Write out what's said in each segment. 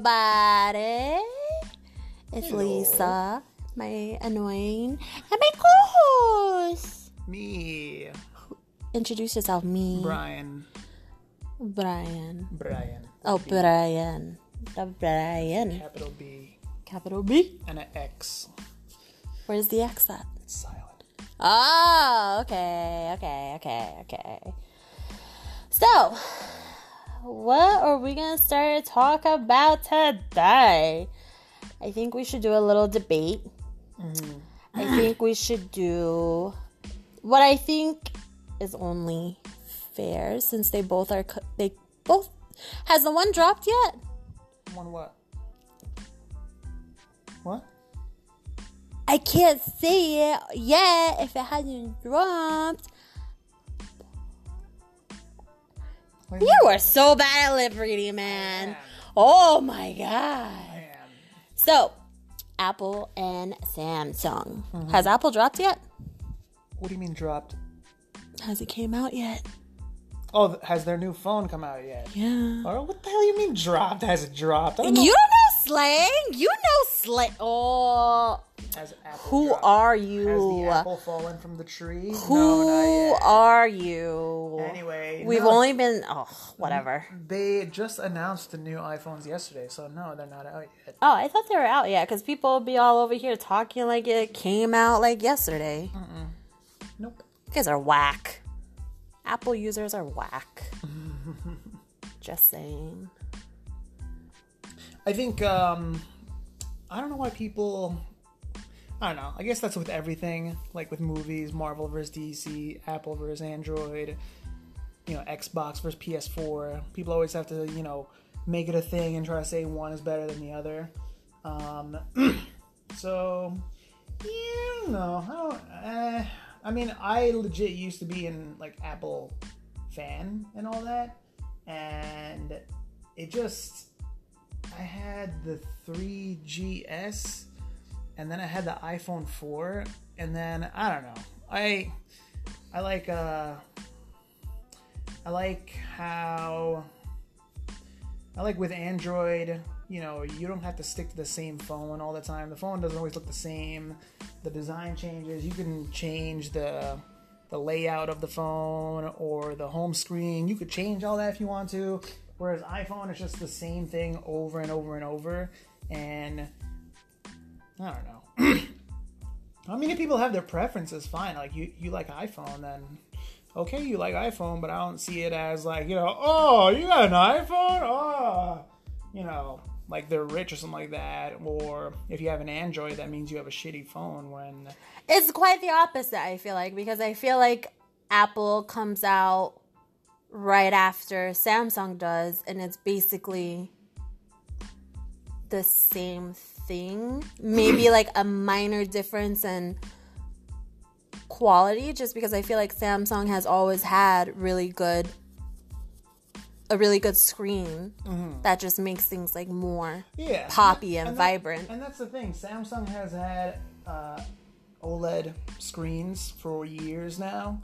everybody. It's Hello. Lisa, my annoying, and my co-host. Me, Introduce yourself, me, Brian. Brian. Brian. Oh, B, Brian. The Brian. Capital B Capital B. and an X. Where's the X at? Silent. Oh, okay, okay, okay, okay. So, what are we gonna start to talk about today? I think we should do a little debate. I mm-hmm. think we should do what I think is only fair since they both are co- they both has the one dropped yet? One what? What? I can't say it yet if it hasn't dropped. You are so bad at lip reading, man. Man. Oh my god. So, Apple and Samsung. Mm-hmm. Has Apple dropped yet? What do you mean dropped? Has it came out yet? Oh, has their new phone come out yet? Yeah. Or what the hell you mean dropped? Has it dropped? Don't. You don't know slang? You know slang. Oh, Has Apple who dropped? are you? Has the apple fallen from the tree? Who no, not yet. are you? Anyway, We've no. only been oh, whatever. They just announced the new iPhones yesterday, so no, they're not out yet. Oh, I thought they were out yet because people would be all over here talking like it came out like yesterday. Nope. You guys are whack. Apple users are whack. Just saying. I think um I don't know why people I don't know. I guess that's with everything, like with movies, Marvel versus DC, Apple versus Android, you know, Xbox versus PS4. People always have to, you know, make it a thing and try to say one is better than the other. Um so yeah, don't know. I don't uh, I mean, I legit used to be an like Apple fan and all that, and it just I had the 3GS and then I had the iPhone 4 and then I don't know. I I like uh I like how I like with Android, you know, you don't have to stick to the same phone all the time. The phone doesn't always look the same. The design changes. You can change the the layout of the phone or the home screen. You could change all that if you want to. Whereas iPhone is just the same thing over and over and over. And I don't know. I mean, if people have their preferences, fine. Like you, you like iPhone, then okay, you like iPhone, but I don't see it as like you know, oh, you got an iPhone, oh, you know, like they're rich or something like that. Or if you have an Android, that means you have a shitty phone. When It's quite the opposite, I feel like, because I feel like Apple comes out right after Samsung does, and it's basically the same thing. Maybe like a minor difference in quality, just because I feel like Samsung has always had really good. A really good screen that just makes things like more yeah, poppy and, that- vibrant. And that's the thing. Samsung has had uh, OLED screens for years now,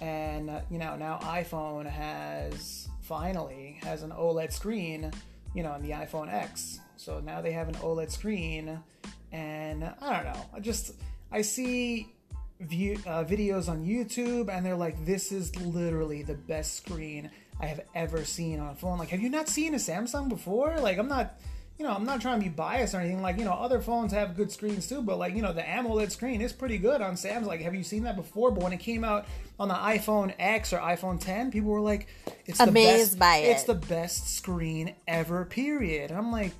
and uh, you know now iPhone has finally has an OLED screen. You know, on the iPhone X. So now they have an OLED screen, and I don't know. I just I see view uh, videos on YouTube, and they're like, "This is literally the best screen I have ever seen on a phone." Like, have you not seen a Samsung before? Like, I'm not, you know, I'm not trying to be biased or anything. Like, you know, other phones have good screens too, but like, you know, the AMOLED screen is pretty good on Samsung. Like, have you seen that before? But when it came out on the iPhone X or iPhone 10, people were like, "It's the Amazed best, by it. It's the best screen ever." Period. And I'm like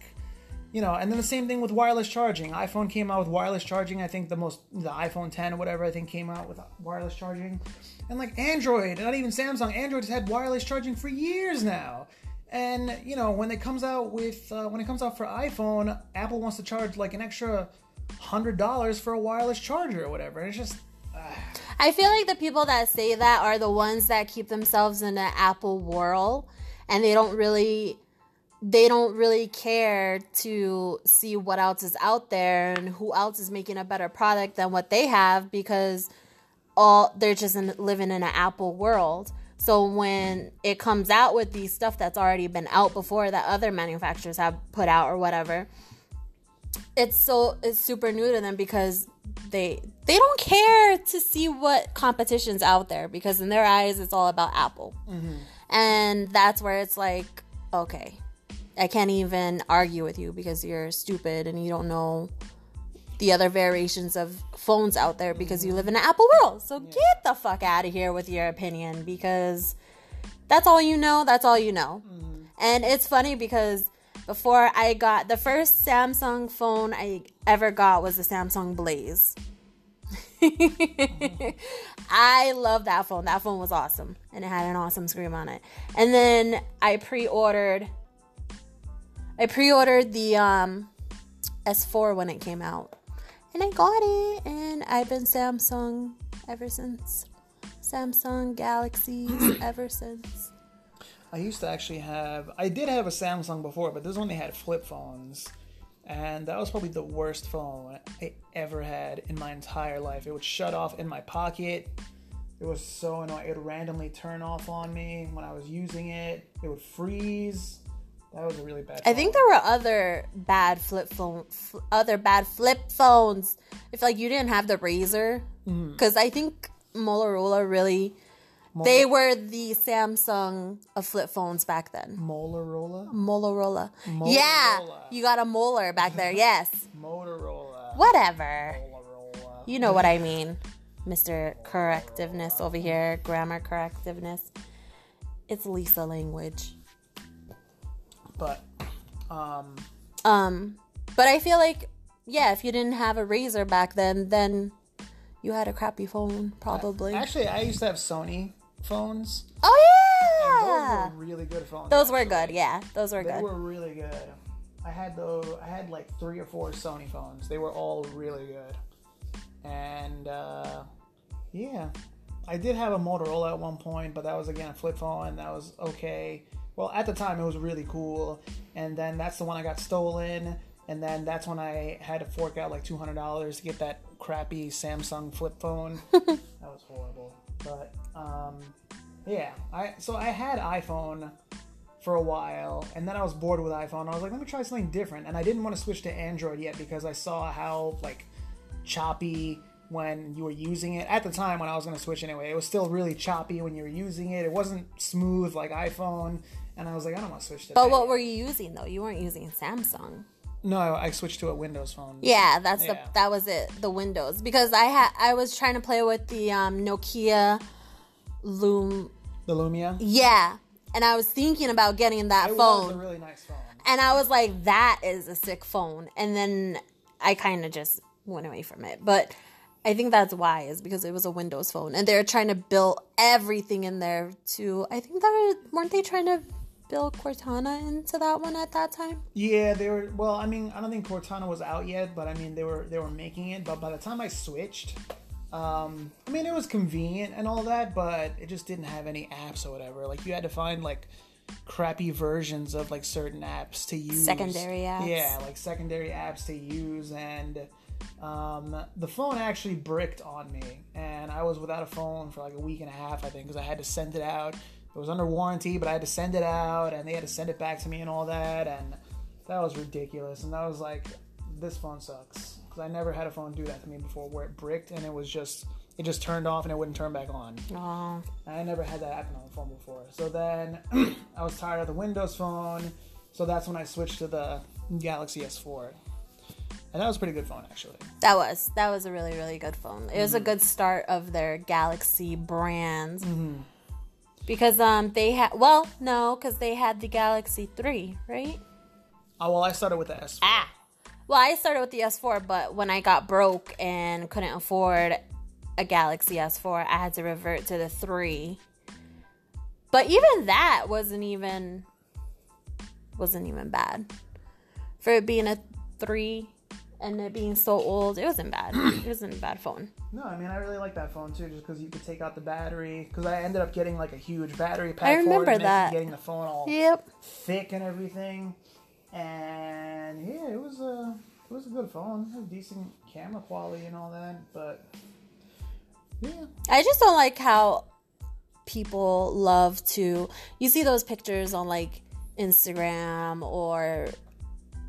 you know, and then the same thing with wireless charging. iPhone came out with wireless charging. I think the most, the iPhone 10 or whatever, I think came out with wireless charging. And like Android, not even Samsung, Android has had wireless charging for years now. And you know, when it comes out with, uh, when it comes out for iPhone, Apple wants to charge like an extra hundred dollars for a wireless charger or whatever. And it's just, I feel like the people that say that are the ones that keep themselves in the Apple world and they don't really they don't really care to see what else is out there and who else is making a better product than what they have because all they're just in, living in an Apple world. So when it comes out with these stuff that's already been out before that other manufacturers have put out or whatever, it's so it's super new to them because they they don't care to see what competition's out there because in their eyes it's all about Apple. Mm-hmm. And that's where it's like, okay, I can't even argue with you because you're stupid and you don't know the other variations of phones out there because you live in an Apple world. So get the fuck out of here with your opinion because that's all you know. That's all you know. Mm-hmm. And it's funny because before I got the first Samsung phone I ever got was the Samsung Blaze. I love that phone. That phone was awesome and it had an awesome screen on it. And then I pre-ordered I pre-ordered the um S4 when it came out. And I got it and I've been Samsung ever since. Samsung Galaxies ever since. I used to actually have. I did have a Samsung before, but this only had flip phones, and that was probably the worst phone I ever had in my entire life. It would shut off in my pocket. It was so annoying. It would randomly turn off on me when I was using it. It would freeze. That was a really bad. I think there were other bad flip phone, other bad flip phones. If like you didn't have the Razor mm-hmm. because I think Motorola really they were the Samsung of flip phones back then. Motorola. Motorola. Yeah, you got a molar back there. Yes, Motorola. whatever. Motorola. You know what I mean, Mister Correctiveness over here, grammar correctiveness. It's Lisa language. But, um, Um, but I feel like, yeah, if you didn't have a razor back then, then you had a crappy phone, probably. actually, I used to have Sony phones. oh yeah. Those were really good phones. those were good. Yeah, those were They good. They were really good. I had though I had like three or four Sony phones. They were all really good. And uh, yeah, I did have a Motorola at one point, but that was again a flip phone, and that was okay. Well, at the time it was really cool, and then that's the one I got stolen, and then that's when I had to fork out like two hundred dollars to get that crappy Samsung flip phone. that was horrible, but um, yeah, I so I had iPhone for a while, and then I was bored with iPhone. I was like, let me try something different, and I didn't want to switch to Android yet because I saw how like choppy when you were using it at the time when I was going to switch anyway. It was still really choppy when you were using it. It wasn't smooth like iPhone, and I was like, I don't want to switch to. But what were you using though? You weren't using Samsung. No, I switched to a Windows phone. Yeah, that's the that was it. The Windows because I had I was trying to play with the um, Nokia Loom. The Lumia. Yeah, and I was thinking about getting that It phone. was a really nice phone. And I was like, that is a sick phone. And then I kind of just went away from it. But I think that's why, is because it was a Windows phone. And they're trying to build everything in there to, I think that were, weren't they trying to build Cortana into that one at that time? Yeah, they were. Well, I mean, I don't think Cortana was out yet, but I mean, they were they were making it. But by the time I switched, um, I mean, it was convenient and all that, but it just didn't have any apps or whatever. Like you had to find like crappy versions of like certain apps to use. Secondary apps. Yeah, like secondary apps to use, and um, the phone actually bricked on me, and I was without a phone for like a week and a half, I think, because I had to send it out. It was under warranty, but I had to send it out, and they had to send it back to me and all that, and that was ridiculous. And that was like, this phone sucks because I never had a phone do that to me before, where it bricked and it was just it just turned off and it wouldn't turn back on. Oh, I never had that happen on a phone before. So then I was tired of the Windows phone, so that's when I switched to the Galaxy S4. And that was a pretty good phone actually. that was, that was a really, really good phone. It was a mm-hmm. good start of their Galaxy brands. Mm-hmm. Because um they had well no because they had the Galaxy three right Oh well, I started with the S4. Ah. Well, I started with the S4, but when I got broke and couldn't afford a Galaxy S4, I had to revert to the 3. But even that wasn't even wasn't even bad. For it being a 3 and it being so old, it wasn't bad. It wasn't a bad phone. No, I mean I really like that phone too, just because you could take out the battery. Because I ended up getting like a huge battery pack. I for it, remember that. Getting the phone all Yep. thick and everything, and yeah, it was a it was a good phone. It had decent camera quality and all that, but yeah, I just don't like how people love to you see those pictures on like Instagram or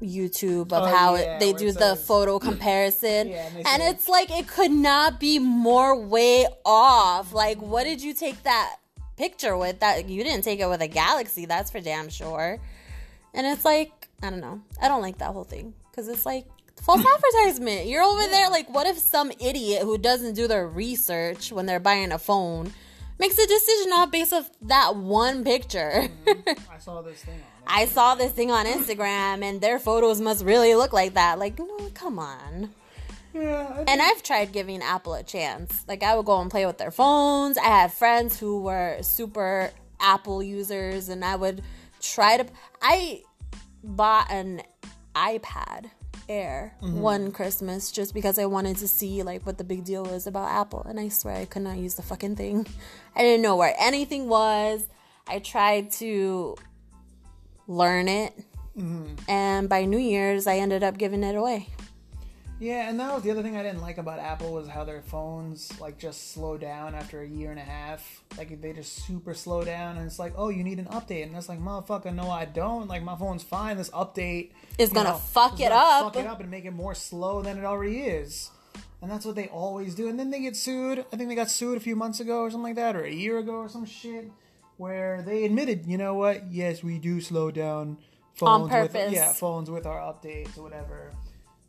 YouTube of Oh, how yeah, it, they do the photo comparison. Yeah, and it's like it could not be more way off. Like, what did you take that picture with? That you didn't take it with a galaxy, that's for damn sure. And it's like, I don't know. I don't like that whole thing. Because it's like false advertisement. You're over there like, what if some idiot who doesn't do their research when they're buying a phone makes a decision off based of that one picture? Mm-hmm. I saw this thing. I saw this thing on Instagram and their photos must really look like that. Like, come on. Yeah, And I've tried giving Apple a chance. Like, I would go and play with their phones. I had friends who were super Apple users, and I would try to. I bought an iPad Air mm-hmm. one Christmas just because I wanted to see like what the big deal was about Apple, and I swear I could not use the fucking thing. I didn't know where anything was. I tried to learn it, mm-hmm. and by New Year's, I ended up giving it away. Yeah, and that was the other thing I didn't like about Apple was how their phones like just slow down after a year and a half. Like they just super slow down, and it's like, oh, you need an update, and that's like, motherfucker, no, I don't. Like my phone's fine. This update Is gonna fuck is it gonna up. fuck it up, and make it more slow than it already is. And that's what they always do. And then they get sued. I think they got sued a few months ago or something like that, or a year ago or some shit, where they admitted, you know what? Yes, we do slow down phones with yeah phones with our updates or whatever.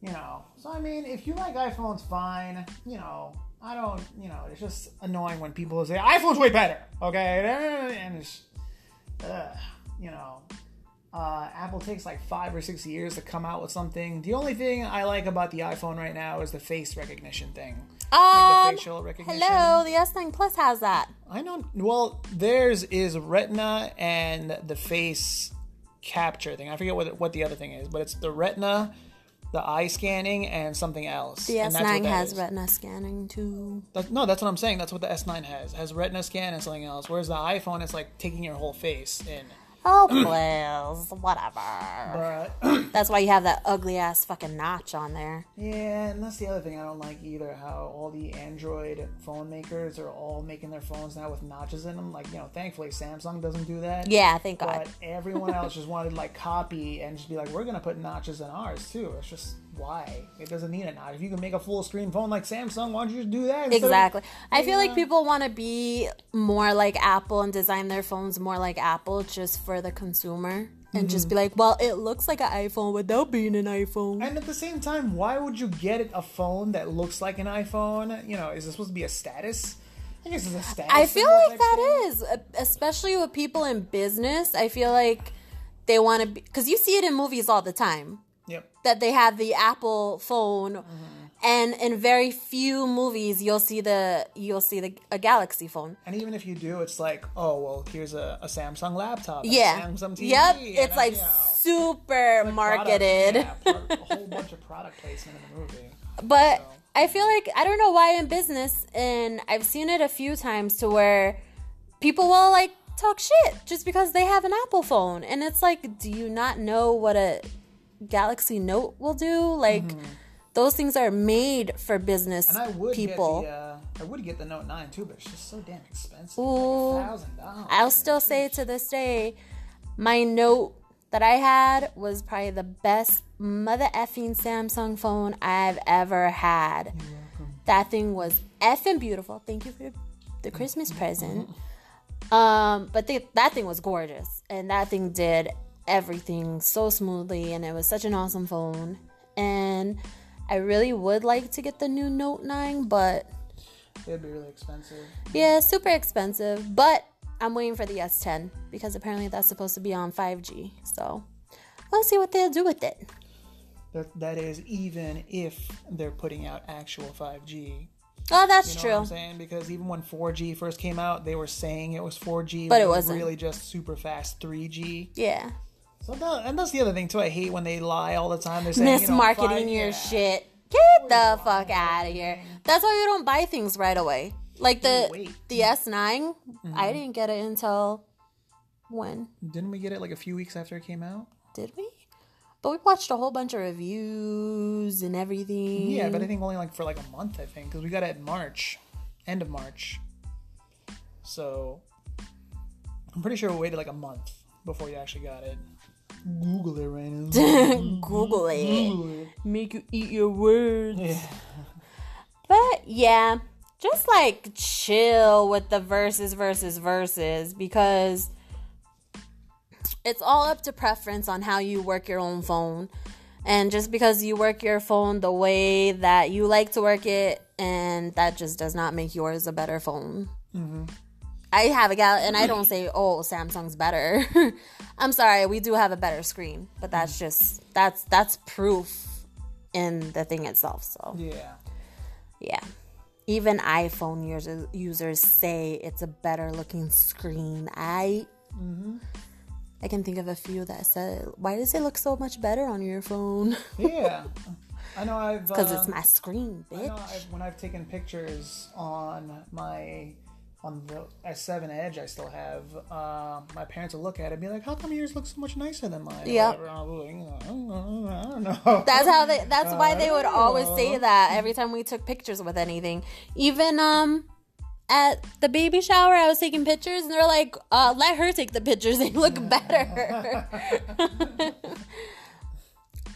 You know. So I mean, if you like iPhones, fine. You know, I don't. You know, it's just annoying when people say iPhone's way better. Okay, and it's, uh, you know. Uh, Apple takes like five or six years to come out with something. The only thing I like about the iPhone right now is the face recognition thing. Like the Um, facial recognition. hello, the S9 Plus has that. I know. Well, theirs is Retina and the face capture thing. I forget what what the other thing is, but it's the Retina, the eye scanning, and something else. The And that's what S9 has is. Retina scanning too. No, that's what I'm saying. That's what the S9 has. It has Retina scan and something else. Whereas the iPhone is like taking your whole face in. Oh, please, whatever. But That's why you have that ugly ass fucking notch on there. yeah, and that's the other thing I don't like either. How all the Android phone makers are all making their phones now with notches in them. Like you know, thankfully Samsung doesn't do that. Yeah, thank God. But everyone else just wanted to like copy and just be like, we're gonna put notches in ours too. It's just why it doesn't need a notch. If you can make a full screen phone like Samsung, why don't you just do that? of- Exactly. I feel like people want to be more like Apple and design their phones more like Apple just for the consumer and just mm-hmm. be like, well, it looks like an iPhone without being an iPhone. And at the same time, why would you get a phone that looks like an iPhone? You know, is this supposed to be a status? I guess it's a status. I feel like that is, especially with people in business. I feel like they want to be, because you see it in movies all the time Yep. that they have the Apple phone, Mm-hmm. and in very few movies you'll see the you'll see the a Galaxy phone. And even if you do, it's like, oh well, here's a, a Samsung laptop. a Yeah. Samsung TV. Yep. It's a, like you know, super product- marketed. yeah, pro- a whole bunch of product placement in the movie. But So. I feel like I don't know why in business, and I've seen it a few times to where people will like talk shit just because they have an Apple phone, and it's like, do you not know what a Galaxy Note will do? Like, those things are made for business Mm-hmm. And I would people. get the uh, I would get the Note 9 too, but it's just so damn expensive. Ooh. Like. I'll still say to this day, my Note that I had was probably the best mother effing Samsung phone I've ever had. That thing was effing beautiful. Thank you for the Christmas present. Um, but the, that thing was gorgeous, and that thing did everything so smoothly, and it was such an awesome phone. And I really would like to get the new Note 9, but It'd be really expensive. yeah, super expensive, but I'm waiting for the S10 because apparently that's supposed to be on 5G. So let's see what they'll do with it. That that is even if they're putting out actual 5G. Oh, that's You know true. what I'm saying? Because even when 4G first came out, they were saying it was 4G, But it was wasn't. really just super fast 3G. Yeah. So that, and that's the other thing too. I hate when they lie all the time. They're saying you know, Mismarketing your shit. Get the fuck out of here. That's why you don't buy things right away. Like the Wait. the S9, Mm-hmm. I didn't get it until when Didn't we get it like a few weeks after it came out? did we? But we watched a whole bunch of reviews and everything. Yeah, but I think only like for like a month. I think because we got it in March, end of March. So I'm pretty sure we waited like a month before you actually got it. Google it right now. Google it. Google it. Make you eat your words. Yeah. But yeah, just like chill with the verses, verses, verses because it's all up to preference on how you work your own phone. And just because you work your phone the way that you like to work it, and that just does not make yours a better phone. Mm-hmm. I have a gal, and I don't say, "Oh, Samsung's better." I'm sorry, we do have a better screen, but that's just that's that's proof in the thing itself. So Yeah. yeah. Even iPhone users users say it's a better looking screen. I I can think of a few that said, "Why does it look so much better on your phone?" Yeah. I know I've Because uh, it's my screen, I know bitch. I've, when I've taken pictures on my on the S7 Edge, I still have. Uh, my parents will look at it and be like, "How come yours look so much nicer than mine?" Yeah, like, I don't know. I don't know. That's how they. That's why they would always say that every time we took pictures with anything. Even um, at the baby shower, I was taking pictures, and they're like, uh, "Let her take the pictures; they look better."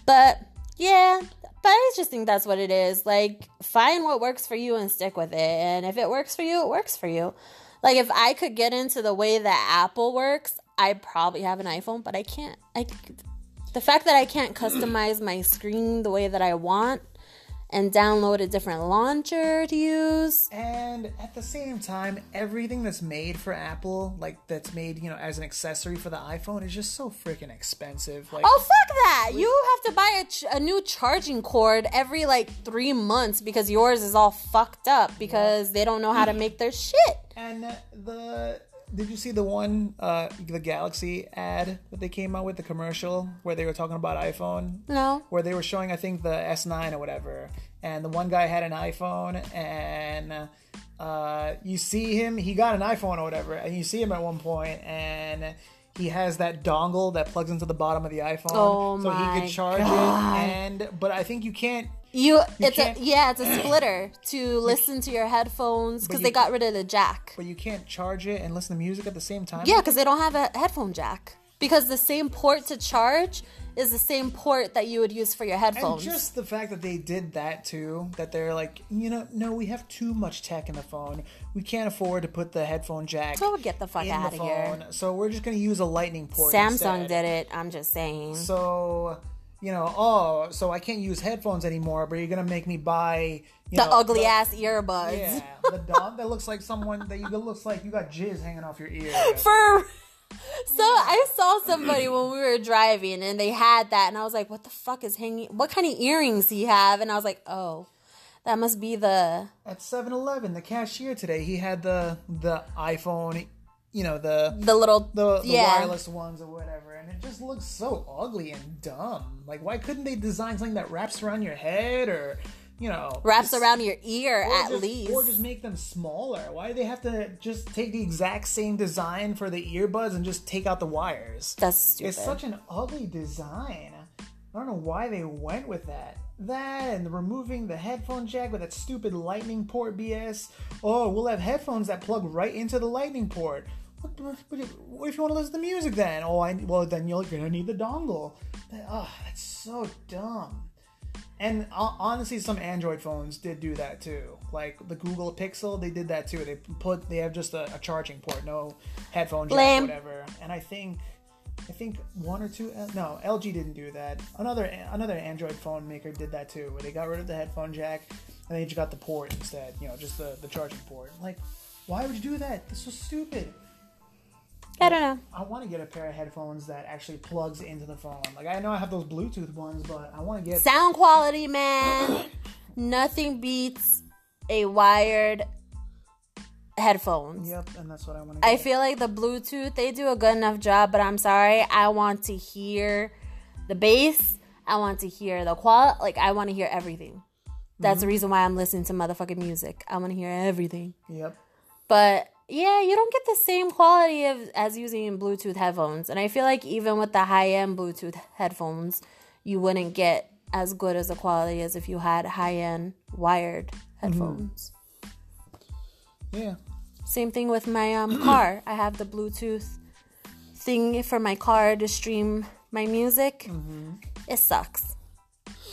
but yeah, but I just think that's what it is. Like, find what works for you and stick with it. And if it works for you, it works for you. Like, if I could get into the way that Apple works, I'd probably have an iPhone, but I can't. I the fact that I can't customize my screen the way that I want and download a different launcher to use. And at the same time, everything that's made for Apple, like that's made, you know, as an accessory for the iPhone, is just so freaking expensive. Like, Oh fuck that! You have to buy a, ch- a new charging cord every like three months because yours is all fucked up because they don't know how to make their shit. and the did you see the one, uh, the Galaxy ad that they came out with the commercial where they were talking about iPhone? No. where they were showing I think the S9 or whatever, and the one guy had an iPhone, and uh, you see him, he got an iPhone or whatever, and you see him at one point, and he has that dongle that plugs into the bottom of the iPhone, Oh so he could charge God. it, and but I think you can't. You, it's a yeah, it's a splitter to listen to your headphones because they got rid of the jack. But you can't charge it and listen to music at the same time. Yeah, because they don't have a headphone jack. Because the same port to charge is the same port that you would use for your headphones. And just the fact that they did that too, that they're like, you know, no, we have too much tech in the phone. We can't afford to put the headphone jack Oh, get the fuck out the of here. So we're just gonna use a lightning port. Samsung instead. did it. I'm just saying. So, you know, oh, so I can't use headphones anymore, but you're gonna make me buy you the know, ugly the- ass earbuds. Yeah, the dog that looks like someone that you looks like you got jizz hanging off your ear. For so I saw somebody when we were driving and they had that and I was like, what the fuck is hanging? What kind of earrings do you have? And I was like, oh, that must be the At 7-Eleven, the cashier today, he had the the iPhone, you know, the the little the, the yeah. wireless ones or whatever, and it just looks so ugly and dumb. Like, why couldn't they design something that wraps around your head or, you know, wraps just- around your ear at just- least. or just make them smaller? Why do they have to just take the exact same design for the earbuds and just take out the wires? That's stupid. It's such an ugly design. I don't know why they went with that. That and removing the headphone jack with that stupid lightning port BS. Oh, we'll have headphones that plug right into the lightning port. What, what, if you want to listen to music then? Oh, I, well, then you're gonna need the dongle. That, oh, that's so dumb. And uh, honestly, some Android phones did do that too. Like the Google Pixel, they did that too. They put they have just a, a charging port, no headphone jack, Lame. whatever. And I think, I think one or two. uh, No, LG didn't do that. Another another Android phone maker did that too, where they got rid of the headphone jack and they just got the port instead. You know, just the the charging port. Like, why would you do that? This so stupid. I don't know. I want to get a pair of headphones that actually plugs into the phone. Like I know I have those Bluetooth ones, but I want to get Sound quality, man. Nothing beats a wired headphones. Yep, and that's what I want to. I feel like the Bluetooth, they do a good enough job, but I'm sorry. I want to hear the bass. I want to hear the qual. Like, I want to hear everything. That's the mm-hmm. reason why I'm listening to motherfucking music. I want to hear everything. Yep. But yeah, you don't get the same quality of as using Bluetooth headphones. And I feel like even with the high end Bluetooth headphones, you wouldn't get as good as a quality as if you had high end wired mm-hmm. headphones. Yeah. Same thing with my um car. I have the Bluetooth thing for my car to stream my music. Mm-hmm. It sucks.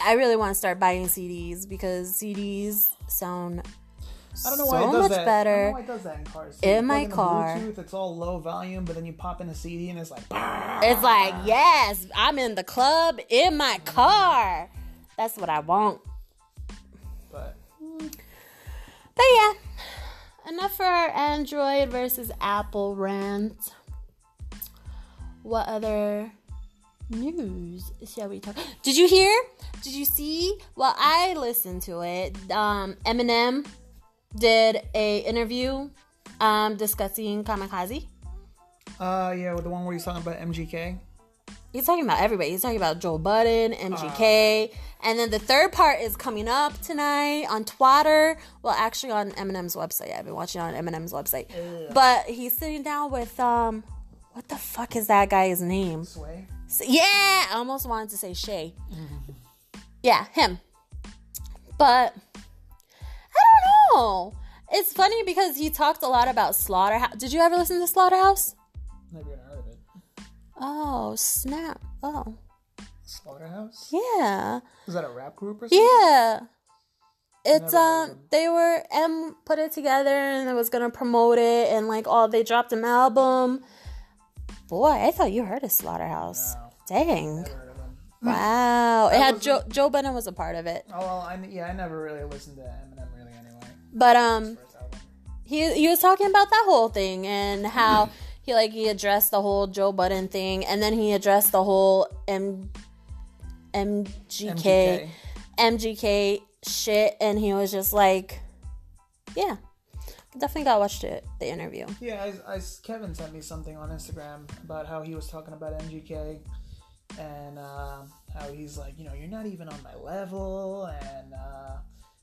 I really want to start buying CDs because CDs sound I don't know so it does much that. Better. don't know why it does that in cars. in my car. Bluetooth, it's all low volume, but then you pop in a CD and it's like. It's like, yes, I'm in the club in my car. That's what I want. But But yeah, enough for our Android versus Apple rant. What other news shall we talk? Did you hear? Did you see? Well, I listened to it. Um, Eminem did a interview um, discussing Kamikaze. uh, yeah, the one where he's talking about MGK. He's talking about everybody. He's talking about Joe Budden, MGK, and then the third part is coming up tonight on Twitter. Well, actually on Eminem's website. I've been watching it on Eminem's website. But he's sitting down with um, what the fuck is that guy's name? Sway. Yeah, I almost wanted to say Shay. Yeah, him. But I don't know. It's funny because he talked a lot about Slaughterhouse. Did you ever listen to Slaughterhouse? Never even heard of it. Oh snap! Oh Slaughterhouse. yeah. Is that a rap group or something? Yeah. It's um they were M put it together and it was gonna promote it and like oh they dropped an album. Boy, I thought you heard of Slaughterhouse. No. Dang. Never heard of. Wow. It had Joe Joe Budden was a part of it. Oh well, I yeah, I never really listened to Eminem really anyway. But um he he was talking about that whole thing and how he like he addressed the whole Joe Budden thing and then he addressed the whole M MGK MGK shit, and he was just like, "Yeah, definitely got watched watch the the interview." Yeah, I, I- Kevin sent me something on Instagram about how he was talking about MGK and uh, how he's like, you know, you're not even on my level, and uh,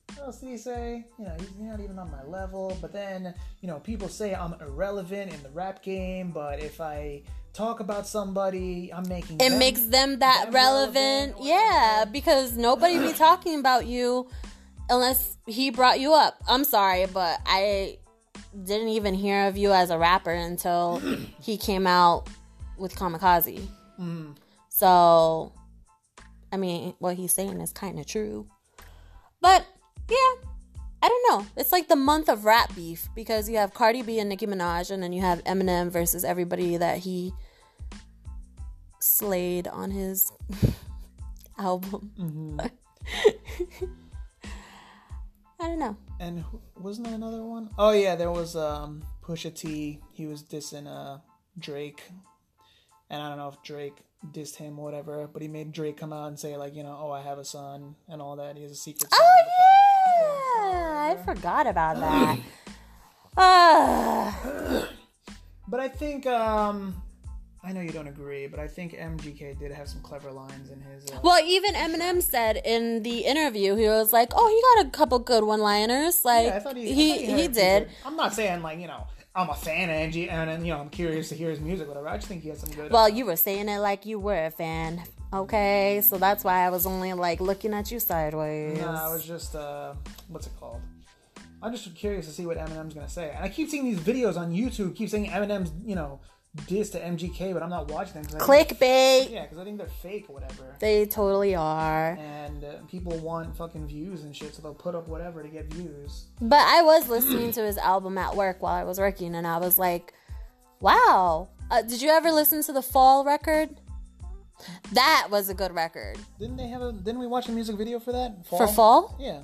what else did he say? You know, he's not even on my level. But then, you know, people say I'm irrelevant in the rap game, but if I talk about somebody, I'm making It them- makes them that them relevant, relevant, yeah, because nobody be talking about you unless he brought you up. I'm sorry, but I didn't even hear of you as a rapper until he came out with Kamikaze. Mm. So, I mean, what he's saying is kind of true. But, yeah, I don't know. It's like the month of rap beef because you have Cardi B and Nicki Minaj, and then you have Eminem versus everybody that he slayed on his album. Mhm. I don't know. And who- wasn't there another one? Oh yeah, there was um Pusha T. He was dissing uh Drake, and I don't know if Drake dissed him or whatever, but he made Drake come out and say like, you know, oh I have a son and all that. He has a secret. Son Oh, yeah! I forgot about that. But I think um I know you don't agree, but I think MGK did have some clever lines in his. Uh, Well, even Eminem said in the interview, he was like, "Oh, he got a couple good one-liners." Like yeah, I thought he he he, few did. good- I'm not saying like you know I'm a fan of MG and, and you know I'm curious to hear his music, whatever. I just think he has some good. Well, you were saying it like you were a fan. Okay, so that's why I was only like looking at you sideways. No, I was just uh, what's it called? I'm just curious to see what Eminem's gonna say. And I keep seeing these videos on YouTube, keep saying Eminem's, you know, diss to MGK, but I'm not watching them. 'cause I think- Clickbait. yeah, because I think they're fake or whatever. They totally are. And uh, people want fucking views and shit, so they'll put up whatever to get views. But I was listening to his album at work while I was working, and I was like, "Wow." Uh, did you ever listen to the Fall record? That was a good record. Didn't they have a? Didn't we watch a music video for that? For Fall? Yeah.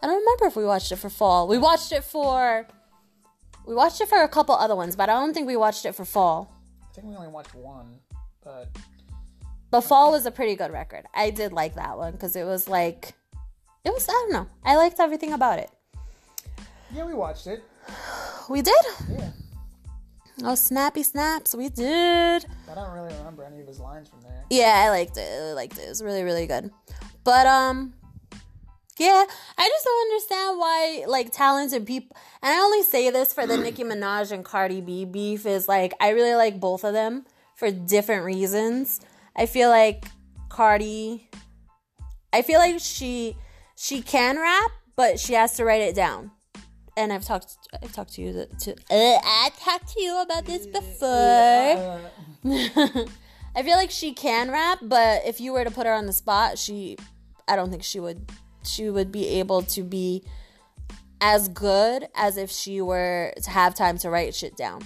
I don't remember if we watched it for fall. We watched it for we watched it for a couple other ones, but I don't think we watched it for fall. I think we only watched one, but But fall was a pretty good record. I did like that one because it was like it was I don't know. I liked everything about it. yeah, we watched it. We did. Yeah, Oh, snappy snaps. We did. I don't really remember any of his lines from there. Yeah, I liked it. I liked it. It was really, really good. But um, yeah, I just don't understand why like talented people. And I only say this for the Nicki Minaj and Cardi B beef is like I really like both of them for different reasons. I feel like Cardi, I feel like she she can rap, but she has to write it down. And I've talked I've talked to you to uh, I talked to you about this before. I feel like she can rap, but if you were to put her on the spot, she I don't think she would she would be able to be as good as if she were to have time to write shit down.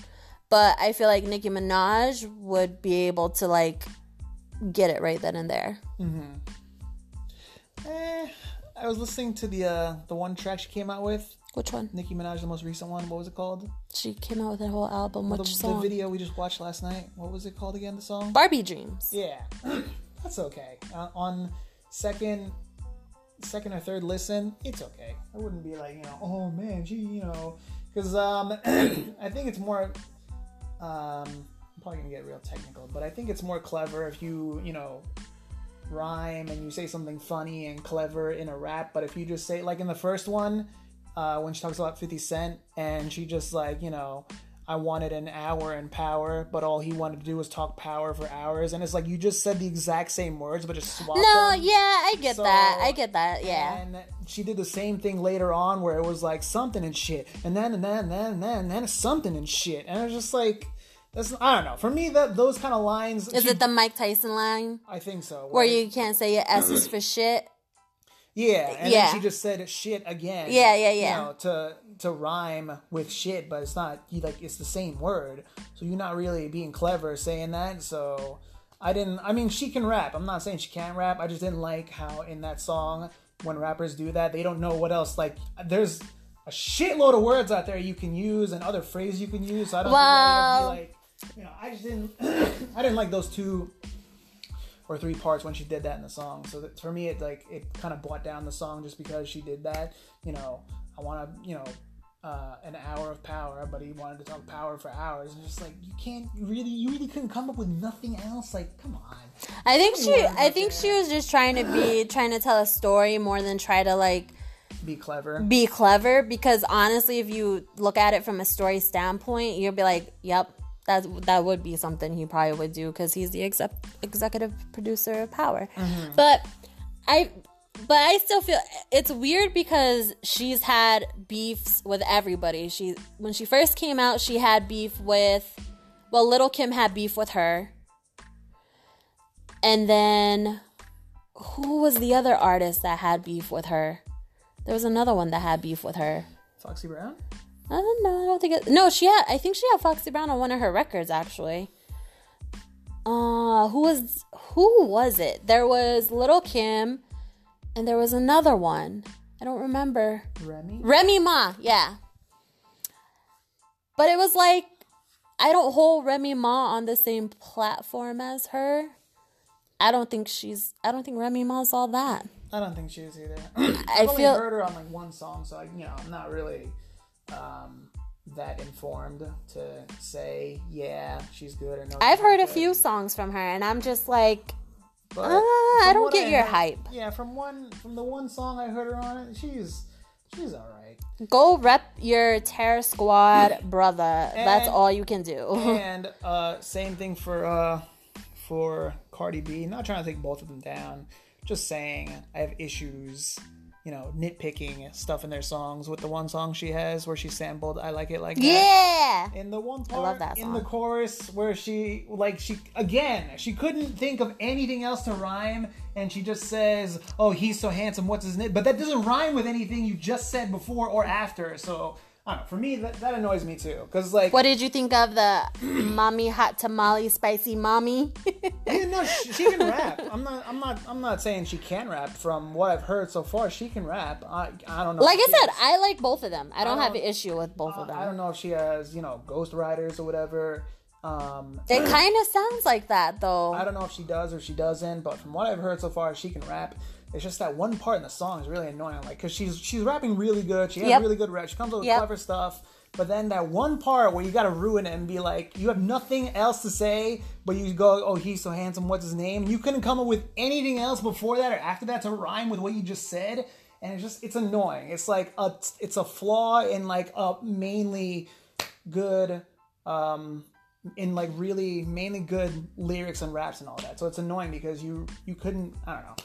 But I feel like Nicki Minaj would be able to like get it right then and there. Hmm. eh, I was listening to the uh, the one track she came out with, Which one? Nicki Minaj, the most recent one. What was it called? She came out with a whole album. Which The, the video we just watched last night. What was it called again? The song? Barbie Dreams. Yeah, that's okay. Uh, on second, second or third listen, it's okay. I wouldn't be like, you know, oh man, gee, you know, because um, I think it's more. Um, I'm probably gonna get real technical, but I think it's more clever if you, you know, rhyme and you say something funny and clever in a rap. But if you just say, like in the first one, uh, when she talks about 50 Cent and she just like, you know, I wanted an hour in power, but all he wanted to do was talk power for hours. And it's like you just said the exact same words, but just swapped No, them. yeah, I get So- that. I get that. Yeah. And she did the same thing later on where it was like something and shit. And then and then and then and then, and then something and shit. And it was just like that's I don't know. For me that those kind of lines Is she- it the Mike Tyson line I think so. where you can't say your S is for shit? Yeah, and Yeah. then she just said shit again. Yeah, yeah, yeah. You know, to to rhyme with shit, but it's not you like it's the same word. So you're not really being clever saying that. So I didn't. I mean, she can rap. I'm not saying she can't rap. I just didn't like how in that song when rappers do that, they don't know what else. Like there's a shitload of words out there you can use and other phrases you can use. So I don't Well- think that you have to be like. You know, I just didn't. I didn't like those two or three parts when she did that in the song. So that, for me, it like it kind of brought down the song just because she did that. You know, I want to, you know, uh, an hour of power, but he wanted to talk power for hours. And just like you can't you really, you really couldn't come up with nothing else. Like, come on. I think she I think she was just trying to be trying to tell a story more than try to like Be clever. be clever because honestly if you look at it from a story standpoint you'll be like yep that that would be something he probably would do because he's the exec- executive producer of power. Mm-hmm. But i but i still feel it's weird because she's had beefs with everybody. She when she first came out she had beef with well Lil' Kim had beef with her. And then who was the other artist that had beef with her? There was another one that had beef with her. Foxy Brown. I don't know. I don't think it. No, she had. I think she had Foxy Brown on one of her records actually. Uh, who was who was it? There was Lil' Kim, and there was another one. I don't remember. Remy. Remy Ma, yeah. But it was like I don't hold Remy Ma on the same platform as her. I don't think she's. I don't think Remy Ma's all that. I don't think she is either. I I've only feel. heard her on like one song, so I, you know, I'm not really um, that informed to say, yeah, she's good or no. I've heard a good. few songs from her, and I'm just like, But Ah, I don't get your heard- hype. Yeah, from one from the one song I heard her on it, she's she's all right. go rep your Terror Squad brother. That's all you can do. and uh, same thing for uh, for Cardi B. Not trying to take both of them down. Just saying, I have issues. You know, nitpicking stuff in their songs. With the one song she has where she sampled "I Like It Like That." yeah. in the one part love that in the chorus where she like she again she couldn't think of anything else to rhyme and she just says oh he's so handsome what's his name but that doesn't rhyme with anything you just said before or after so I don't know for me that, that annoys me too because like What did you think of the mommy hot tamale spicy mommy? yeah, no she, she can rap I'm not I'm not I'm not saying she can rap from what I've heard so far she can rap I I don't know like I said, has- I like both of them. I don't, have an don't- issue with both of them. I don't know if she has you know ghostwriters or whatever um It kind of sounds like that though. I don't know if she does or she doesn't, but from what I've heard so far, she can rap. It's just that one part in the song is really annoying, like because she's she's rapping really good. She has Yep. really good rap. She comes up with Yep. clever stuff. But then that one part where you got to ruin it and be like, you have nothing else to say, but you go, oh, he's so handsome. What's his name? You couldn't come up with anything else before that or after that to rhyme with what you just said, and it's just it's annoying. It's like a it's a flaw in like a mainly good um in like really mainly good lyrics and raps and all that. So it's annoying because you you couldn't I don't know.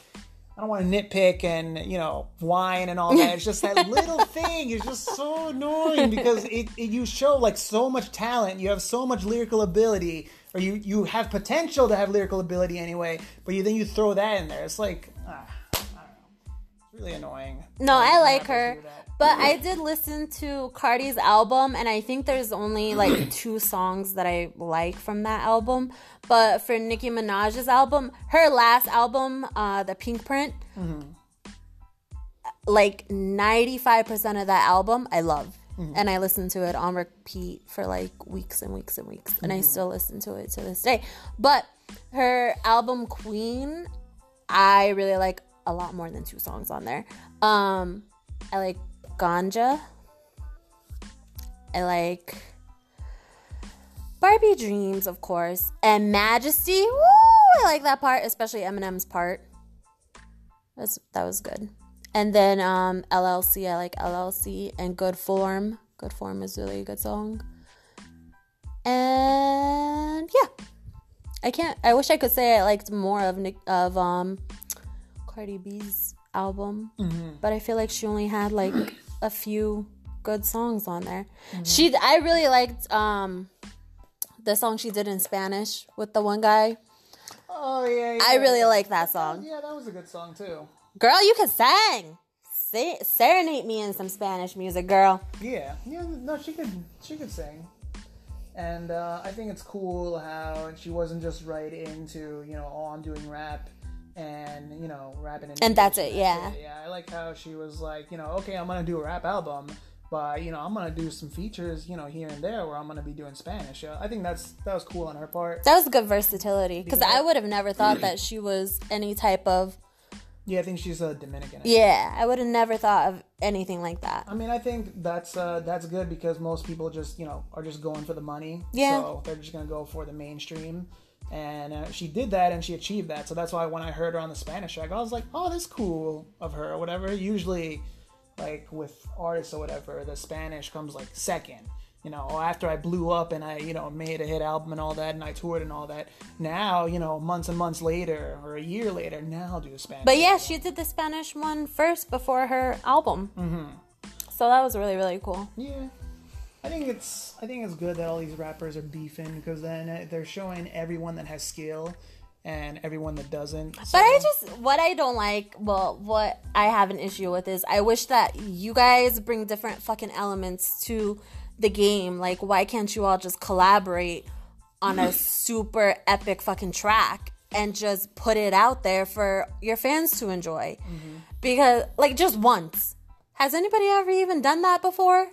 I don't want to nitpick and you know whine and all that. It's just that little thing is just so annoying because it, it you show like so much talent, you have so much lyrical ability, or you you have potential to have lyrical ability anyway, but you then you throw that in there. It's like ah, I don't know. It's really annoying. No, I like her. But I did listen to Cardi's album, and I think there's only like two songs that I like from that album. But for Nicki Minaj's album, her last album, uh, the Pinkprint, like 95% of that album I love. And I listened to it on repeat for like weeks and weeks and weeks. And I still listen to it to this day. But her album Queen, I really like a lot more than two songs on there. Um, I like Ganja. I like Barbie Dreams, of course, and Majesty. Woo! I like that part, especially Eminem's part. That's that was good. And then um, LLC, I like LLC and Good Form. Good Form is really a good song. And yeah, I can't. I wish I could say I liked more of Nick of um Cardi B's album, but I feel like she only had like a few good songs on there. She, I really liked um the song she did in Spanish with the one guy. Oh yeah, yeah. I really like that song. Yeah, that was a good song too. Girl, you can sing. Say, serenade me in some Spanish music, girl. Yeah, yeah. No, she could she could sing, and uh, I think it's cool how she wasn't just right into you know oh I'm doing rap and you know rapping in And that's it, yeah. yeah. I like how she was like you know okay I'm gonna do a rap album. But you know, I'm gonna do some features, you know, here and there, where I'm gonna be doing Spanish. Yeah, I think that's that was cool on her part. That was good versatility because Because- I would have never thought that she was any type of. Yeah, I think she's a Dominican. Yeah, I would have never thought of anything like that. I mean, I think that's uh, that's good because most people just you know are just going for the money. Yeah. So they're just gonna go for the mainstream, and uh, she did that and she achieved that. So that's why when I heard her on the Spanish track, I was like, oh, that's cool of her or whatever. Usually, like with artists or whatever, the Spanish comes like second. You know, after I blew up and I, you know, made a hit album and all that, and I toured and all that. Now, you know, months and months later or a year later, now I'll do a Spanish. But yeah, she did the Spanish one first before her album. Mm-hmm. So that was really really cool. Yeah. I think it's I think it's good that all these rappers are beefing because then uh, they're showing everyone that has skill and everyone that doesn't. But I just what I don't like, well, what I have an issue with is I wish that you guys bring different fucking elements to the game. Like, why can't you all just collaborate on a super epic fucking track and just put it out there for your fans to enjoy? Because, like, just once. Has anybody ever even done that before?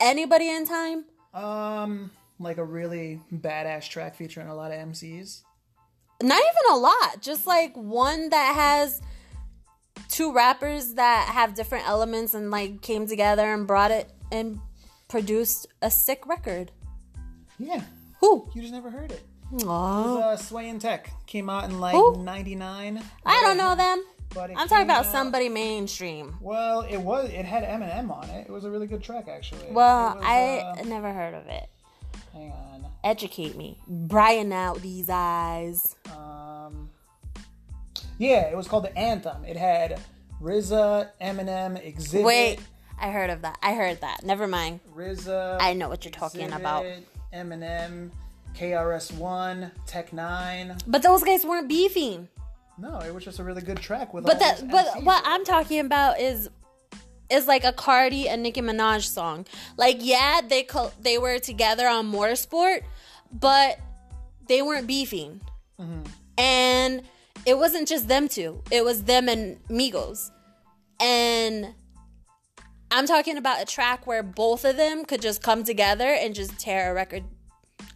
Anybody in time? um like a really badass track featuring a lot of MCs. not even a lot just like one that has two rappers that have different elements and like came together and brought it and produced a sick record Yeah, who you just never heard it. Aw. Uh, Sway and Tech came out in like Who? '99. i don't know them But i'm talking about out- somebody mainstream Well, it was. It had Eminem on it. It was a really good track, actually. well was, i uh, never heard of it hang on. educate me brighten out these eyes Um, yeah, it was called the Anthem. It had RZA, Eminem, Xzibit. wait i heard of that i heard that never mind RZA. I know what you're talking about. Eminem, KRS One, Tech N9ne. but those guys weren't beefing No, it was just a really good track with. But that, but MCs. what I'm talking about is, is like a Cardi and Nicki Minaj song. Like, yeah, they co- they were together on Motorsport, but they weren't beefing, mm-hmm. and it wasn't just them two. It was them and Migos, and I'm talking about a track where both of them could just come together and just tear a record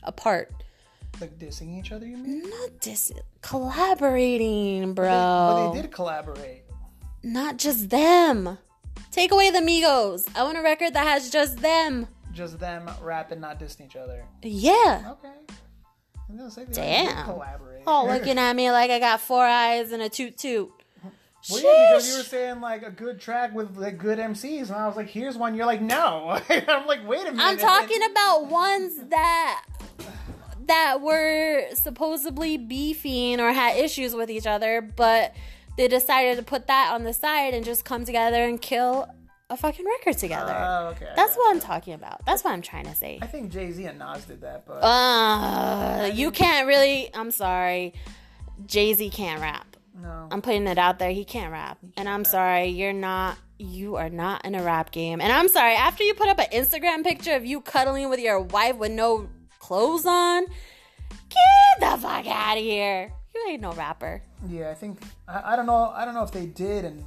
apart. Like dissing each other. You mean? Not dis collaborating, bro. But they did collaborate. Not just them. Take away the Migos. I want a record that has just them. Just them rapping, not dissing each other. Yeah. Okay. I'm gonna say they Damn. collaborate. Oh, looking at me like I got four eyes and a toot toot. Well, yeah, because you were saying like a good track with like good MCs, and I was like, "Here's one." You're like, "No." I'm like, "Wait a minute." I'm talking about ones that that were supposedly beefing or had issues with each other, but they decided to put that on the side and just come together and kill a fucking record together. Oh, okay. I what I'm talking about. That's what I'm trying to say. I think Jay Z and Nas did that, but Uh, you can't really. I'm sorry. Jay Z can't rap. no. I'm putting it out there. He can't rap. And I'm sorry. You're not. You are not in a rap game. And I'm sorry. After you put up an Instagram picture of you cuddling with your wife with no clothes on, get the fuck out of here. You ain't no rapper. Yeah, I think I, I don't know. I don't know if they did, and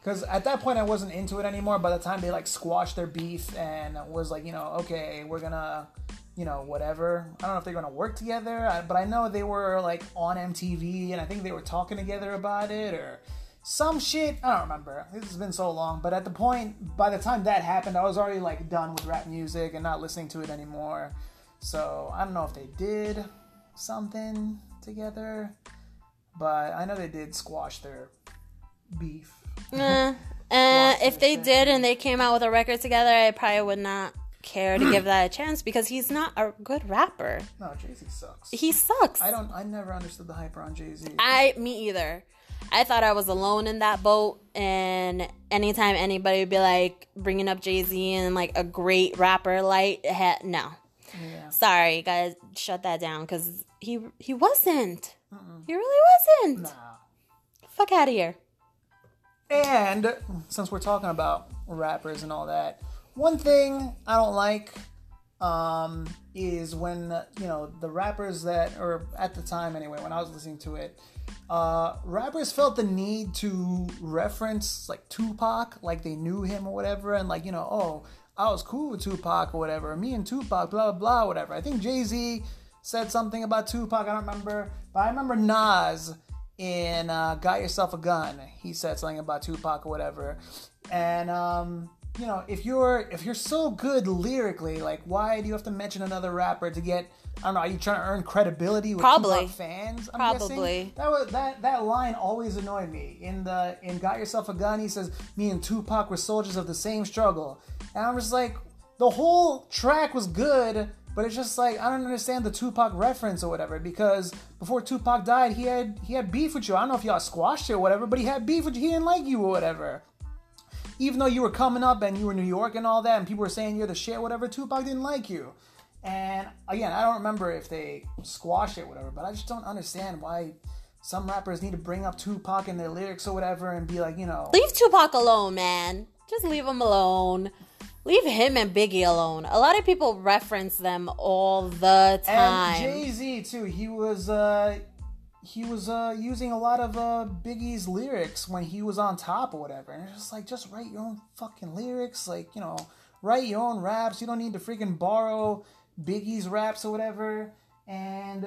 because at that point I wasn't into it anymore. By the time they like squashed their beef and was like, you know, okay, we're gonna, you know, whatever. I don't know if they're gonna work together, I- but I know they were like on MTV, and I think they were talking together about it or some shit. I don't remember. This has been so long. But at the point, by the time that happened, I was already like done with rap music and not listening to it anymore. So I don't know if they did something together, but I know they did squash their beef. Uh, uh, if they did and they came out with a record together, I probably would not care to give that a chance because he's not a good rapper. No, Jay Z sucks. He sucks. I don't. I never understood the hype around Jay Z. I me either. I thought I was alone in that boat, and anytime anybody would be like bringing up Jay Z and like a great rapper, like no, Yeah. sorry, guys, shut that down because he he wasn't. He really wasn't. Nah. Fuck out of here. And since we're talking about rappers and all that, one thing I don't like um, is when you know the rappers that, or at the time anyway, when I was listening to it, uh, rappers felt the need to reference like Tupac, like they knew him or whatever, and like you know, oh, I was cool with Tupac or whatever, me and Tupac, blah blah blah, whatever. I think Jay Z said something about Tupac. I don't remember, but I remember Nas in uh, "Got Yourself a Gun." He said something about Tupac or whatever, and um, you know, if you're if you're so good lyrically, like why do you have to mention another rapper to get? I don't know. Are you trying to earn credibility with Probably. Tupac fans? I'm Probably. guessing? That was that that line always annoyed me. In the in "Got Yourself a Gun," he says, "Me and Tupac were soldiers of the same struggle," and I'm just like, the whole track was good. But it's just like I don't understand the Tupac reference or whatever because before Tupac died, he had he had beef with you. I don't know if y'all squashed it or whatever, but he had beef with you. He didn't like you or whatever. Even though you were coming up and you were New York and all that, and people were saying you're the shit, whatever, Tupac didn't like you. And again, I don't remember if they squashed it, or whatever, but I just don't understand why some rappers need to bring up Tupac in their lyrics or whatever and be like, you know, Leave Tupac alone, man. Just leave him alone. Leave him and Biggie alone. A lot of people reference them all the time. And. Jay Z too. He was uh he was uh using a lot of uh Biggie's lyrics when he was on top or whatever. And it's just like just write your own fucking lyrics, like, you know, write your own raps. You don't need to freaking borrow Biggie's raps or whatever. And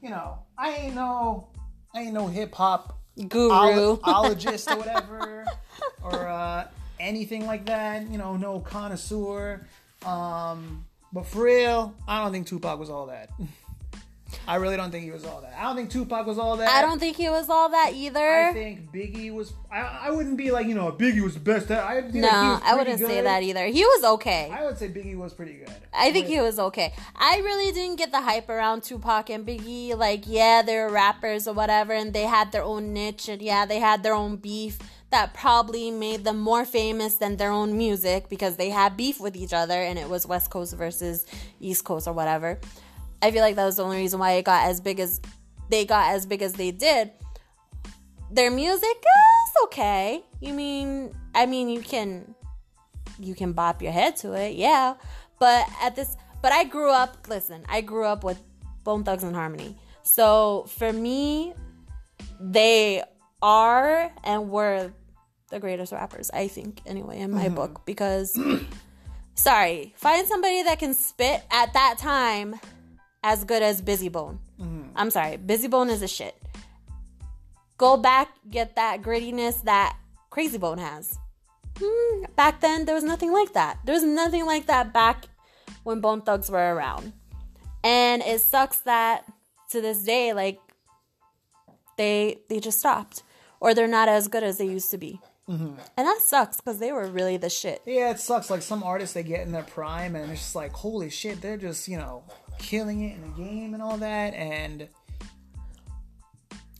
you know, I ain't no I ain't no hip hop Guru. olo- ologist or whatever, or uh, anything like that. You know, no connoisseur. Um, but for real, I don't think Tupac was all that. I really don't think he was all that. I don't think Tupac was all that. I don't think he was all that either. I think Biggie was. I, I wouldn't be like you know Biggie was the best. I no, like I wouldn't say that either. He was okay. I would say Biggie was pretty good. I think he was okay. I really didn't get the hype around Tupac and Biggie. Like, yeah, they're rappers or whatever, and they had their own niche, and yeah, they had their own beef that probably made them more famous than their own music because they had beef with each other, and it was West Coast versus East Coast or whatever. I feel like that was the only reason why it got as big as they got as big as they did. Their music is okay. You mean, I mean, you can you can bop your head to it, yeah. But at this, but I grew up. Listen, I grew up with Bone Thugs and Harmony. So for me, they are and were the greatest rappers. I think, anyway, in my book, because sorry, find somebody that can spit at that time as good as Bizzy Bone. I'm sorry, Bizzy Bone is a shit. Go back, get that grittiness that Krayzie Bone has. Hmm, back then, there was nothing like that. There was nothing like that back when Bone Thugs were around. And it sucks that to this day, like they they just stopped, or they're not as good as they used to be. Mm-hmm. And that sucks because they were really the shit. Yeah, it sucks. Like some artists, they get in their prime, and it's just like, holy shit, they're just you know killing it in the game and all that, and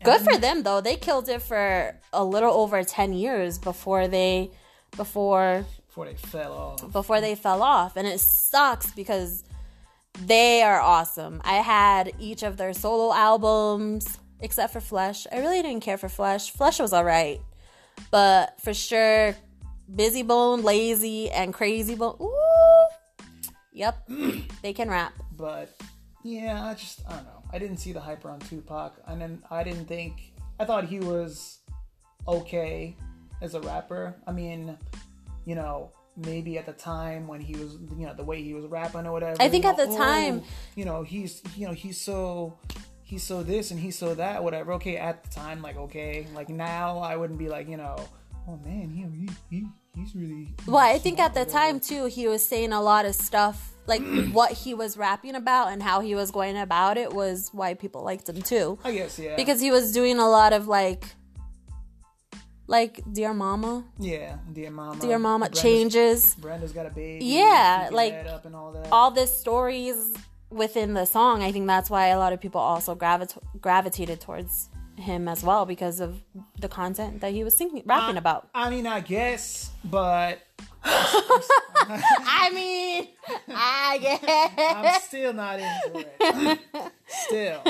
Good for them though. They killed it for a little over 10 years before they before before they fell off. before they fell off and it sucks because they are awesome. I had each of their solo albums except for Flesh. I really didn't care for Flesh. Flesh was all right. But for sure Bizzy Bone, Layzie and Krayzie Bone. Ooh. Yep. they can rap. But yeah, I just I don't know. I didn't see the hype around Tupac, and then I didn't think I thought he was okay as a rapper. I mean, you know, maybe at the time when he was, you know, the way he was rapping or whatever. I think at the time- oh, you know, he's, you know, he's so. He's so this and he so that, whatever. Okay, at the time, like okay, like now, I wouldn't be like, you know, oh man, he, he, he he's really. Well, I think at the time too, he was saying a lot of stuff like what he was rapping about and how he was going about it was why people liked him too. I guess yeah. Because he was doing a lot of like like Dear Mama, yeah, dear mama, Dear Mama Brenda's- changes. Brenda's got a baby. Yeah, like, all that. All this stories within the song. I think that's why a lot of people also gravit- gravitated towards him as well because of the content that he was singing rapping about. I mean, I guess, but I mean, I guess. I'm still not into it. still,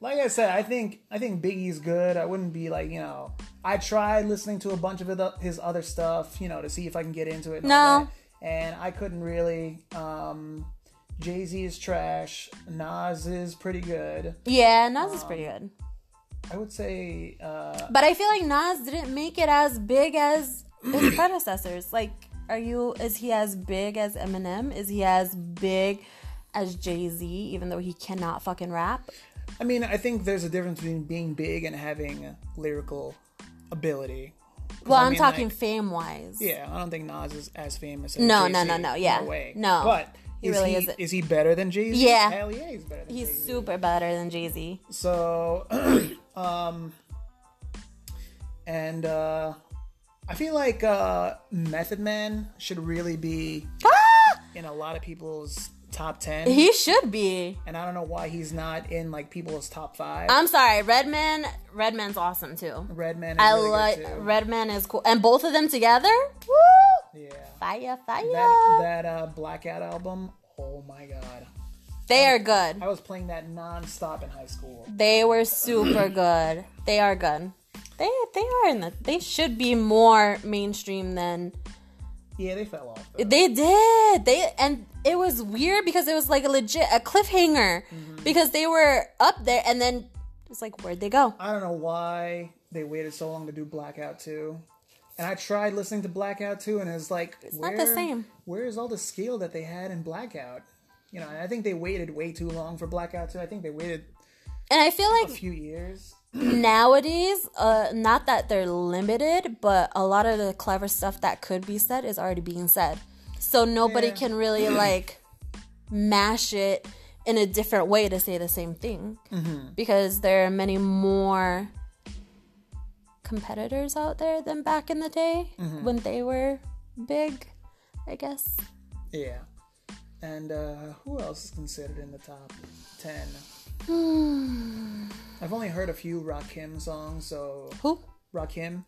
like I said, I think I think Biggie's good. I wouldn't be like you know. I tried listening to a bunch of his other stuff, you know, to see if I can get into it. and all No. that, and I couldn't really. Um, Jay Z is trash. Nas is pretty good. Yeah, Nas is pretty good. I would say. Uh, But I feel like Nas didn't make it as big as his predecessors. Like, are you? Is he as big as Eminem? Is he as big as Jay Z? Even though he cannot fucking rap. I mean, I think there's a difference between being big and having lyrical ability. Well, I I'm mean, talking like, fame wise. Yeah, I don't think Nas is as famous as No, Jay-Z. no, no, no, yeah. No way. No. But He is really he, isn't. Is he better than Jay Z? Yeah. Hell yeah, he's better He's Jay-Z. super better than Jay Z. So, um, and uh, I feel like uh, Method Man should really be in a lot of people's top ten, He should be. and I don't know why he's not in like people's top five. I'm sorry, Redman. Redman's awesome too. Redman is I really like. Redman is cool, and both of them together. Woo! Yeah. Fire, fire. That that uh, Blackout album. Oh my god. they are good. I was playing that non-stop in high school. They were super good. They are good. They they are in the. They should be more mainstream than Yeah, they fell off. though. they did. They and it was weird because it was like a legit a cliffhanger because they were up there and then it's like where'd they go? I don't know why they waited so long to do Blackout 2. And I tried listening to Blackout too, and it's like it's not the same. Where is all the skill that they had in Blackout? You know, I think they waited way too long for Blackout too. I think they waited And I feel like a few years. nowadays, uh, not that they're limited, but a lot of the clever stuff that could be said is already being said. So nobody Yeah. can really like mash it in a different way to say the same thing because there are many more competitors out there than back in the day when they were big, I guess. Yeah. And uh, who else is considered in the top 10? I've only heard a few Rakim songs, so Who? Rakim.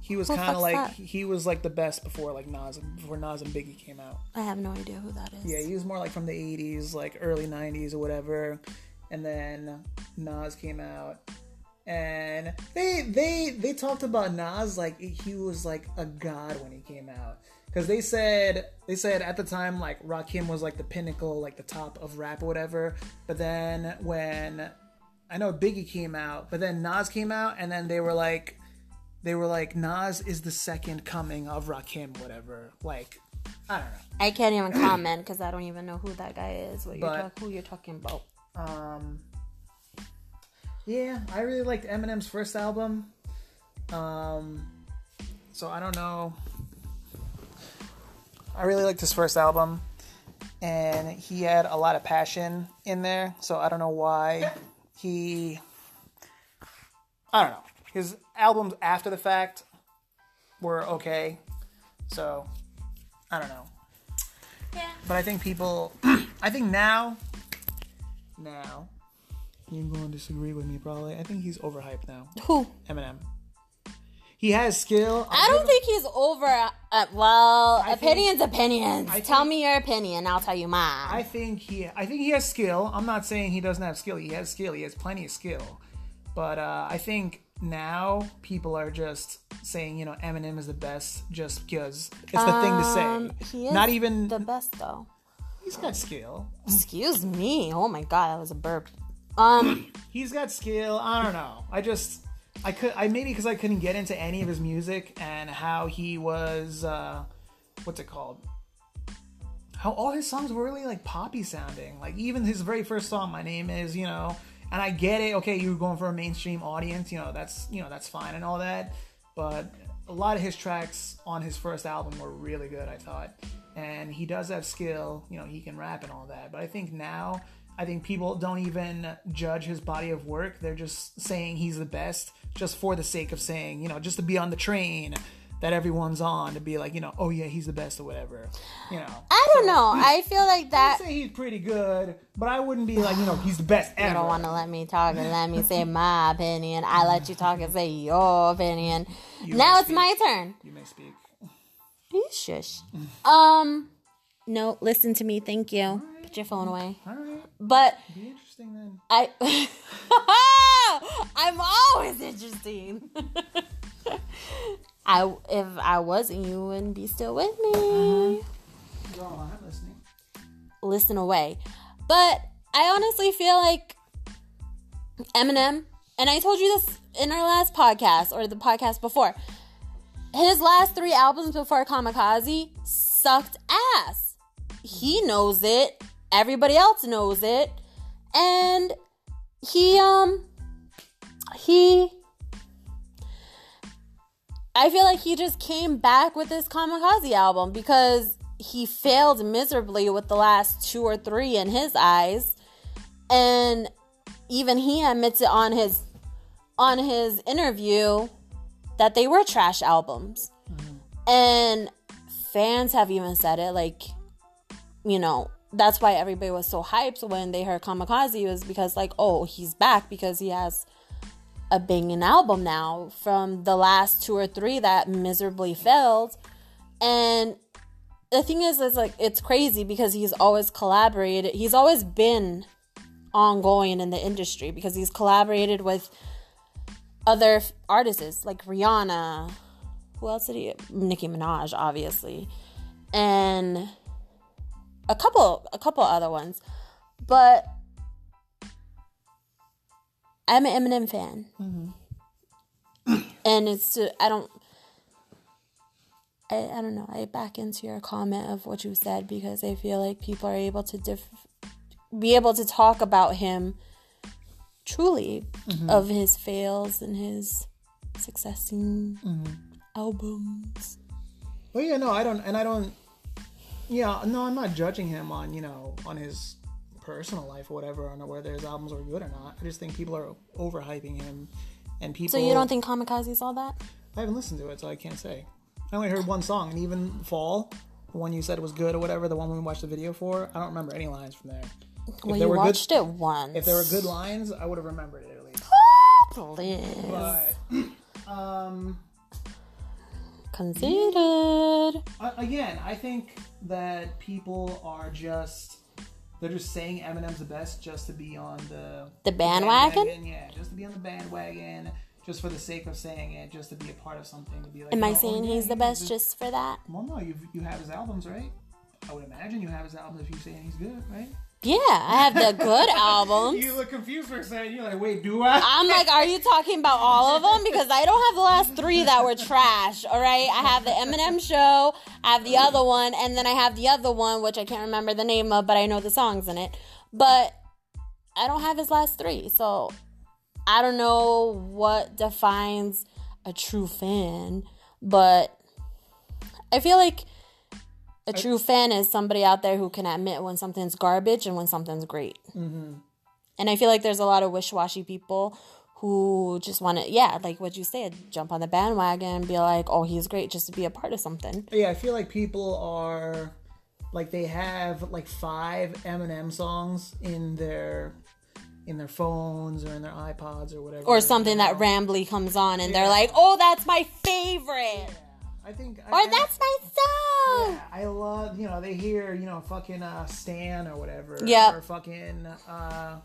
He was kind of like that? he was like the best before like Nas before Nas and Biggie came out. I have no idea who that is. Yeah, he was more like from the 80s, like early 90s or whatever. And then Nas came out. And they they they talked about Nas like he was like a god when he came out. Cuz they said they said at the time like Rakim was like the pinnacle, like the top of rap or whatever. But then when I know Biggie came out, but then Nas came out and then they were like they were like Nas is the second coming of Rakim whatever. Like I don't know. I can't even comment because I don't even know who that guy is. What you're talk- who you're talking about? Um, yeah, I really liked Eminem's first album. Um, so I don't know. I really liked his first album, and he had a lot of passion in there. So I don't know why he. I don't know. His albums after the fact were okay. So I don't know. Yeah. But I think people. I think now now You're going to disagree with me probably. I think he's overhyped now. Who? Eminem. He has skill. I don't think he's over. Uh, well, I think- opinions, opinions. I tell think- me your opinion. I'll tell you mine. I think he. I think he has skill. I'm not saying he doesn't have skill. He has skill. He has plenty of skill. But uh, I think now people are just saying, you know, Eminem is the best just because it's the thing to Um, say. he is Not even. the best though. he's got skill. Excuse me. Oh my god, that was a burp. Um, He's got skill. I don't know. I just. I could. I maybe because I couldn't get into any of his music and how he was. uh What's it called? How all his songs were really like poppy sounding. Like even his very first song, "My Name Is," you know. And I get it. Okay, you're going for a mainstream audience. You know that's you know that's fine and all that. But a lot of his tracks on his first album were really good. I thought, and he does have skill. You know, he can rap and all that. But I think now, I think people don't even judge his body of work. They're just saying he's the best, just for the sake of saying, you know, just to be on the train that everyone's on to be like, you know, oh yeah, he's the best or whatever. You know, I don't know. I feel like I that. say he's pretty good, but I wouldn't be like, you know, he's the best ever. You don't want to let me talk and let me say my opinion. I let you talk and say your opinion. You now it's my turn. You may speak. You shush. Um, no, listen to me. Thank you. Put your phone away. All right, But be interesting then. I, I'm always interesting. I if I wasn't, you wouldn't be still with me. Go on, I'm listening. Listen away. But I honestly feel like Eminem, and I told you this in our last podcast or the podcast before. His last three albums before Kamikaze sucked ass. He knows it. Everybody else knows it. And he um he I feel like he just came back with this Kamikaze album because he failed miserably with the last two or three in his eyes. And even he admits it on his on his interview that they were trash albums. And fans have even said it like you know, that's why everybody was so hyped when they heard Kamikaze was because like, oh, he's back because he has a banging album now from the last two or three that miserably failed. And the thing is, is like it's crazy because he's always collaborated. He's always been ongoing in the industry because he's collaborated with other artists like Rihanna. Who else did he? Nicki Minaj, obviously, and a couple, a couple other ones. But I'm an Eminem fan, mm-hmm. and it's I don't. I, I don't know. I back into your comment of what you said because I feel like people are able to diff- be able to talk about him truly mm-hmm. of his fails and his successing mm-hmm. albums. Well, yeah, no, I don't, and I don't. Yeah, no, I'm not judging him on you know on his personal life or whatever on whether his albums are good or not. I just think people are overhyping him, and people. So you don't think Kamikaze's all that? I haven't listened to it, so I can't say. I only heard one song, and even Fall, the one you said was good or whatever, the one we watched the video for, I don't remember any lines from there. Well, there you were good- watched it once. If there were good lines, I would have remembered it at least. Please. But um, Considered. Uh, again, I think that people are just they're just saying Eminem's the best just to be on the The bandwagon? Yeah, just to be on the bandwagon, just for the sake of saying it, just to be a part of something. To be like, Am oh, I oh, saying yeah, he's the best just for that? Well, no, you you have his albums, right? I would imagine you have his albums if you're saying he's good, right? Yeah, I have the good albums. You look confused for a second. You're like, wait, do I? I'm like, are you talking about all of them? Because I don't have the last three that were trash. All right, I have the Eminem show, I have the other one, and then I have the other one, which I can't remember the name of, but I know the songs in it. But I don't have his last three, so I don't know what defines a true fan. But I feel like a true fan is somebody out there who can admit when something's garbage and when something's great. Mm-hmm. And I feel like there's a lot of wish washy people who just want to, yeah, like what you said, jump on the bandwagon and be like, oh, he's great just to be a part of something. Yeah, I feel like people are like they have like five Eminem songs in their in their phones or in their iPods or whatever. Or something that rambly comes on and they're like, oh, that's my favorite. I think. Or I, that's my song. Yeah, I love, you know, they hear, you know, fucking uh, Stan or whatever. Yep. Or fucking, uh,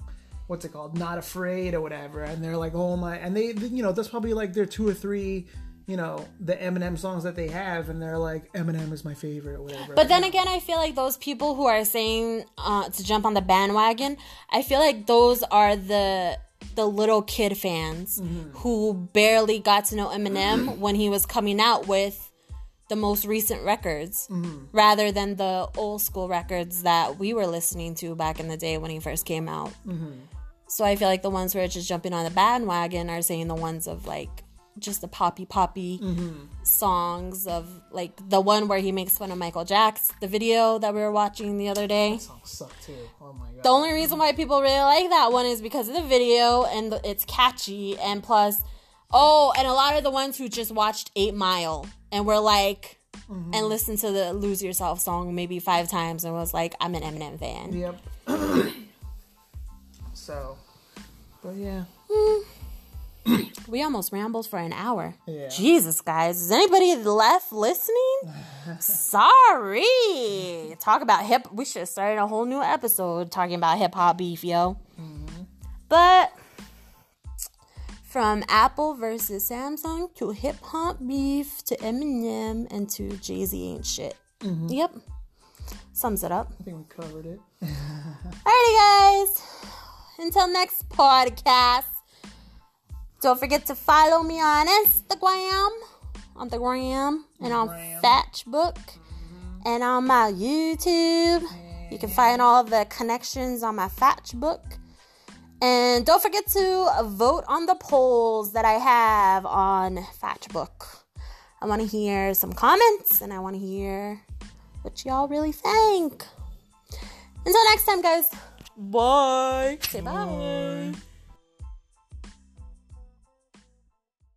what's it called? Not Afraid or whatever. And they're like, oh my. And they, you know, that's probably like their two or three, you know, the Eminem songs that they have. And they're like, Eminem is my favorite or whatever. But then again, I feel like those people who are saying uh, to jump on the bandwagon, I feel like those are the the little kid fans who barely got to know Eminem when he was coming out with the most recent records mm-hmm. rather than the old school records that we were listening to back in the day when he first came out. Mm-hmm. So I feel like the ones who are just jumping on the bandwagon are saying the ones of like just the poppy poppy mm-hmm. songs of like the one where he makes fun of Michael Jackson, the video that we were watching the other day. songs suck too. Oh my god. The only reason why people really like that one is because of the video and the, it's catchy and plus oh and a lot of the ones who just watched 8 Mile and were like mm-hmm. and listened to the Lose Yourself song maybe 5 times and was like I'm an Eminem fan. Yep. so, but yeah. Hmm. We almost rambled for an hour. Yeah. Jesus, guys. Is anybody left listening? Sorry. Talk about hip. We should have started a whole new episode talking about hip hop beef, yo. Mm-hmm. But from Apple versus Samsung to hip hop beef to Eminem and to Jay Z ain't shit. Mm-hmm. Yep. Sums it up. I think we covered it. Alrighty, guys. Until next podcast. Don't forget to follow me on Instagram, on the gram, and on Gram. Facebook, mm-hmm. and on my YouTube. You can find all the connections on my Fatchbook. And don't forget to vote on the polls that I have on Fatchbook. I want to hear some comments and I want to hear what y'all really think. Until next time, guys. Bye. Say bye. Bye.